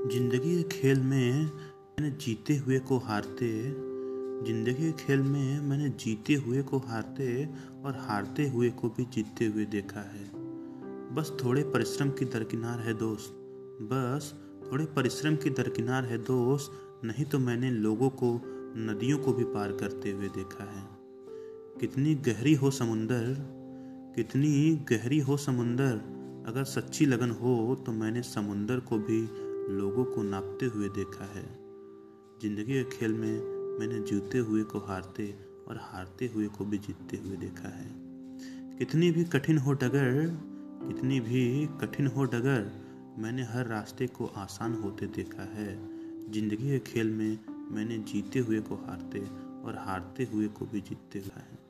ज़िंदगी के खेल में मैंने जीते हुए को हारते, ज़िंदगी के खेल में मैंने जीते हुए को हारते और हारते हुए को भी जीतते हुए देखा है। बस थोड़े परिश्रम की दरकिनार है दोस्त, बस थोड़े परिश्रम की दरकिनार है दोस्त, नहीं तो मैंने लोगों को, नदियों को भी पार करते हुए देखा है। कितनी गहरी हो समुंदर, कितनी गहरी हो समुंदर, अगर सच्ची लगन हो तो मैंने समुंदर को भी लोगों को नापते हुए देखा है। ज़िंदगी के खेल में मैंने जीते हुए को हारते और हारते हुए को भी जीतते हुए देखा है। कितनी भी कठिन हो डगर, कितनी भी कठिन हो डगर, मैंने हर रास्ते को आसान होते देखा है। ज़िंदगी के खेल में मैंने जीते हुए को हारते और हारते हुए को भी जीतते हुआ है।